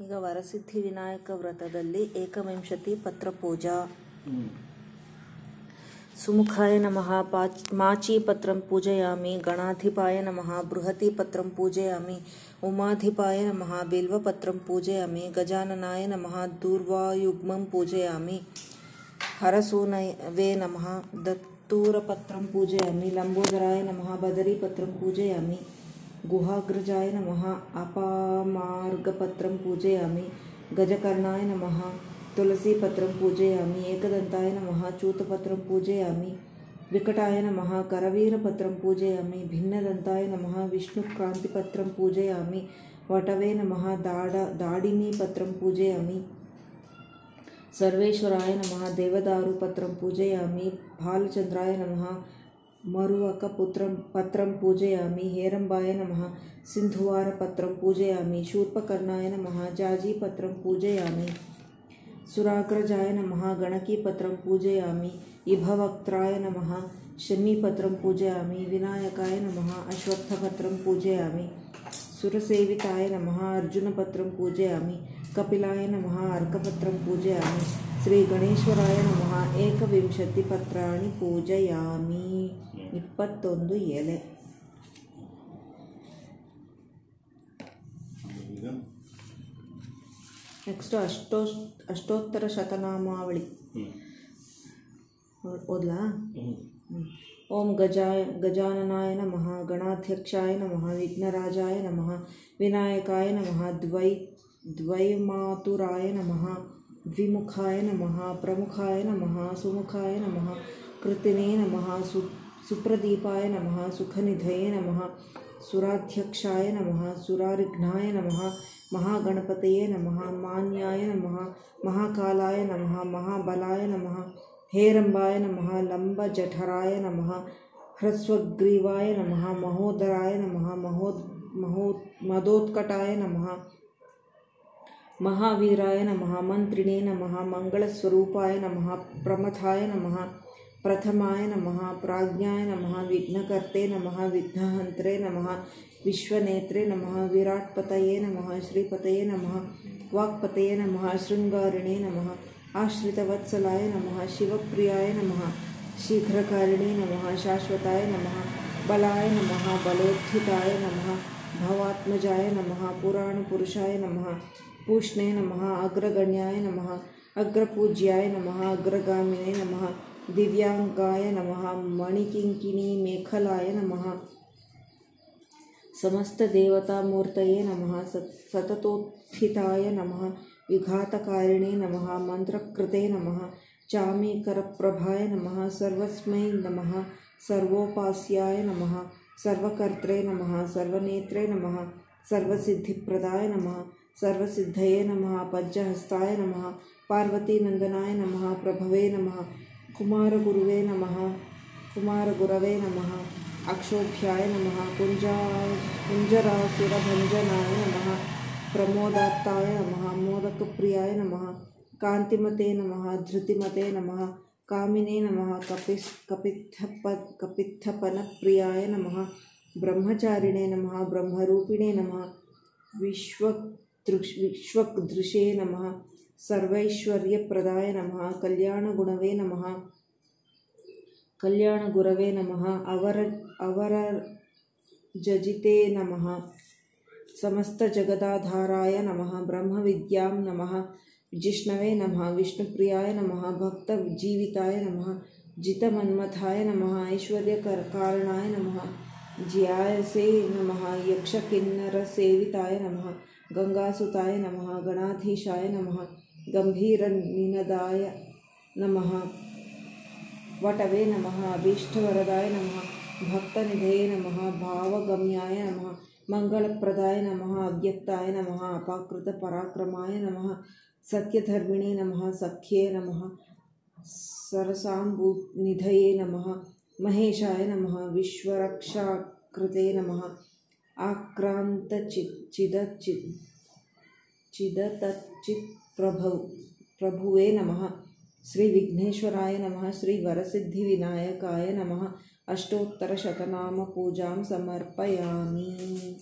ಈಗ ವರಸಿದ್ಧಿ ವಿನಾಯಕ ವ್ರತದಲ್ಲಿ ಏಕವಿಂಶತಿ ಪತ್ರ ಪೂಜಾ ಸುಮುಖಾಯ ನಮಃ ಪಾಚ್ ಮಾಚೀಪತ್ರಂ ಪೂಜಯಾಮಿ ಗಣಾಧಿಪಾಯ ನಮಃ ಬೃಹತೀಪತ್ರಂ ಪೂಜಯಾಮಿ ಉಮಾಧಿಪಾಯ ನಮಃ ಬಿಲ್ವಪತ್ರಂ ಪೂಜಯಾಮಿ ಗಜಾನನಾಯ ನಮಃ ದೂರ್ವಾಯುಗ್ಮಂ ಪೂಜಯಾಮಿ ಹರಸೂನವೇ ನಮಃ ದತ್ತೂರಪತ್ರಂ ಪೂಜಯಾಮಿ ಲಂಬೋದರಾಯ ನಮಃ ಬದರೀಪತ್ರಂ ಪೂಜಯಾಮಿ గుహాగ్రజాయ నమ. అపామార్గపత్రం పూజయామి. గజకర్ణాయ నమ. తులసీపత్రం పూజయామి. ఏకదంతాయ నమ. చూతపత్రం పూజయామి. వికటాయ నమ. కరవీరపత్రం పూజయామి. భిన్నదంతాయ నమ. విష్ణుక్రాంతిపత్రం పూజయామి. వటవే నమ. దాడ దాడిని పత్రం పూజయామి. సర్వేశ్వరాయ నమ. దేవదారు పత్రం పూజయామి. బాలచంద్రాయ నమ. मरुवकपुत्रं पत्रं पूजयामि, हेरम्बाय नमः, सिन्धुवारपत्रं पूजयामि, शूर्पकर्णाय नमः, जाजीपत्रं पूजयामि, सुराग्रजाय नमः, गणकीपत्रं पूजयामि, इभवक्त्राय नमः शमीपत्रं पूजयामि, विनायकाय नमः, अश्वत्थपत्रं पूजयामि, सुरसेविताय नमः, अर्जुनपत्रं पूजयामि, कपिलाय नमः, अर्कपत्रं पूजयामि, श्रीगणेश्वराय नमः, एकविंशतिपत्राणि पूजयामि। ಇಪ್ಪತ್ತೊಂದು ಎಲೆ. ನೆಕ್ಸ್ಟ್ ಅಷ್ಟೋ ಅಷ್ಟೋತ್ತರ ಶತನಾಮಾವಳಿ. ಓದ್ಲಾ? ಓಂ ಗಜಾಯ ಗಜಾನನಾಯ ನಮಃ ಗಣಾಧ್ಯಕ್ಷಾಯ ನಮಃ ವಿಘ್ನರಾಜಾಯ ನಮಃ ವಿನಾಯಕಾಯ ನಮಃ ದ್ವೈ ದ್ವೈಮಾತುರಾಯ ನಮಃ ದ್ವಿಮುಖಾಯ ನಮಃ ಪ್ರಮುಖಾಯ ನಮಃ ಸುಮುಖಾಯ ನಮಃ ಕೃತಿನೇ ನಮಃ ಸು सुप्रदीपाय नमः, सुखनिधये नमः, सुराध्यक्षाय नमः, सुरारिघ्नाय नमः, महागणपतये नमः, मान्याय नमः, महाकालाय नमः, महाबलाय नमः, हेरम्बाय नमः, लम्बजठराय नमः, ह्रस्वग्रीवाय नमः, महोदराय नमः, महो महो, मदोत्कटाय नमः, महावीराय नमः मन्त्रिणे नमः मङ्गलस्वरूपाय नमः, प्रमथाय नमः प्रथमाय नमः, प्राज्ञाय नमः, विघ्नकर्ते नमः, विघ्नहन्त्रे नमः, विश्वनेत्रे नमः, विराट्पतये नमः, श्रीपतये नमः, वाक्पतये नमः, शृङ्गारिणे नमः, आश्रितवत्सलाय नमः, शिवप्रियाय नमः, शीघ्रकारिणे नमः, शाश्वताय नमः, बलाय नमः, बलोत्थिताय नमः, भवात्मजाय नमः, पुराणपुरुषाय नमः, पूष्णे नमः, अग्रगण्याय नमः, अग्रपूज्याय नमः, अग्रगामिने नमः दिव्यांगाय नम मणिकिंकिनी मेखलाय नम। समदेवतामूर्त समस्तदेवतामूर्तये नम सततोत्थिताय नम, विघातकारिणे नम मंत्रकृते नम चामीकर प्रभाय नम, सर्वस्मै नम, सर्वोपास्याय नम, सर्वकर्त्रे नम, सर्वनेत्रे नम, सर्वसिद्धिप्रदाय नम, सर्वसिद्धये नम पंचहस्ताय नम पार्वतीनंदनाय नम, प्रभवे नम। कुमारगुरुवे नमः, कुमारगुरवे नमः, अक्षोभ्याय नमः कुञ्जा कुञ्जरासुरभञ्जनाय नमः, प्रमोदात्ताय नमः, मोदकप्रियाय नमः, कान्तिमते नमः, धृतिमते नमः, कामिने नमः, कपिस्, कपित्थप, कपित्थपनप्रियाय नमः, ब्रह्मचारिणे नमः, ब्रह्मरूपिणे नमः विश्वदृश् विश्वदृशे नमः सर्वैश्वर्यप्रदाय नमः। कल्याणगुणवे नमः। कल्याणगुरवे नमः। अवर अवर जजिते नमः। समस्तजगदाधाराय नमः। ब्रह्मविद्यां नमः। जिष्णवे नमः। विष्णुप्रियाय नमः। भक्तजीविताय नमः। जितमन्मथाय नमः। ऐश्वर्यकारणाय नमः। ज्यायसे नमः। यक्षकिन्नरसेविताय नमः। गङ्गासुताय नमः। गणाधीशाय नमः। गंभीर गम्भीरनिनदाय नमः। वटवे नमः, अभीष्टवरदाय नमः, भक्तनिधये नम, भावगम्याय नम, मंगलप्रदाय नम, अव्यक्ताय नमः, अपाकृतपराक्रमाय नम, सत्यधर्मिणे नम, सख्ये नमः, सरसाम्बुनिधये नम, महेशाय नम आक्रांत चिदचि आक्रान्तचिदचिदचिदतच्चित् प्रभु प्रभुवे नमः। श्री विघ्नेश्वराय नमः श्री वरसिद्धिविनायकाय नमः। पूजा समर्पयामि।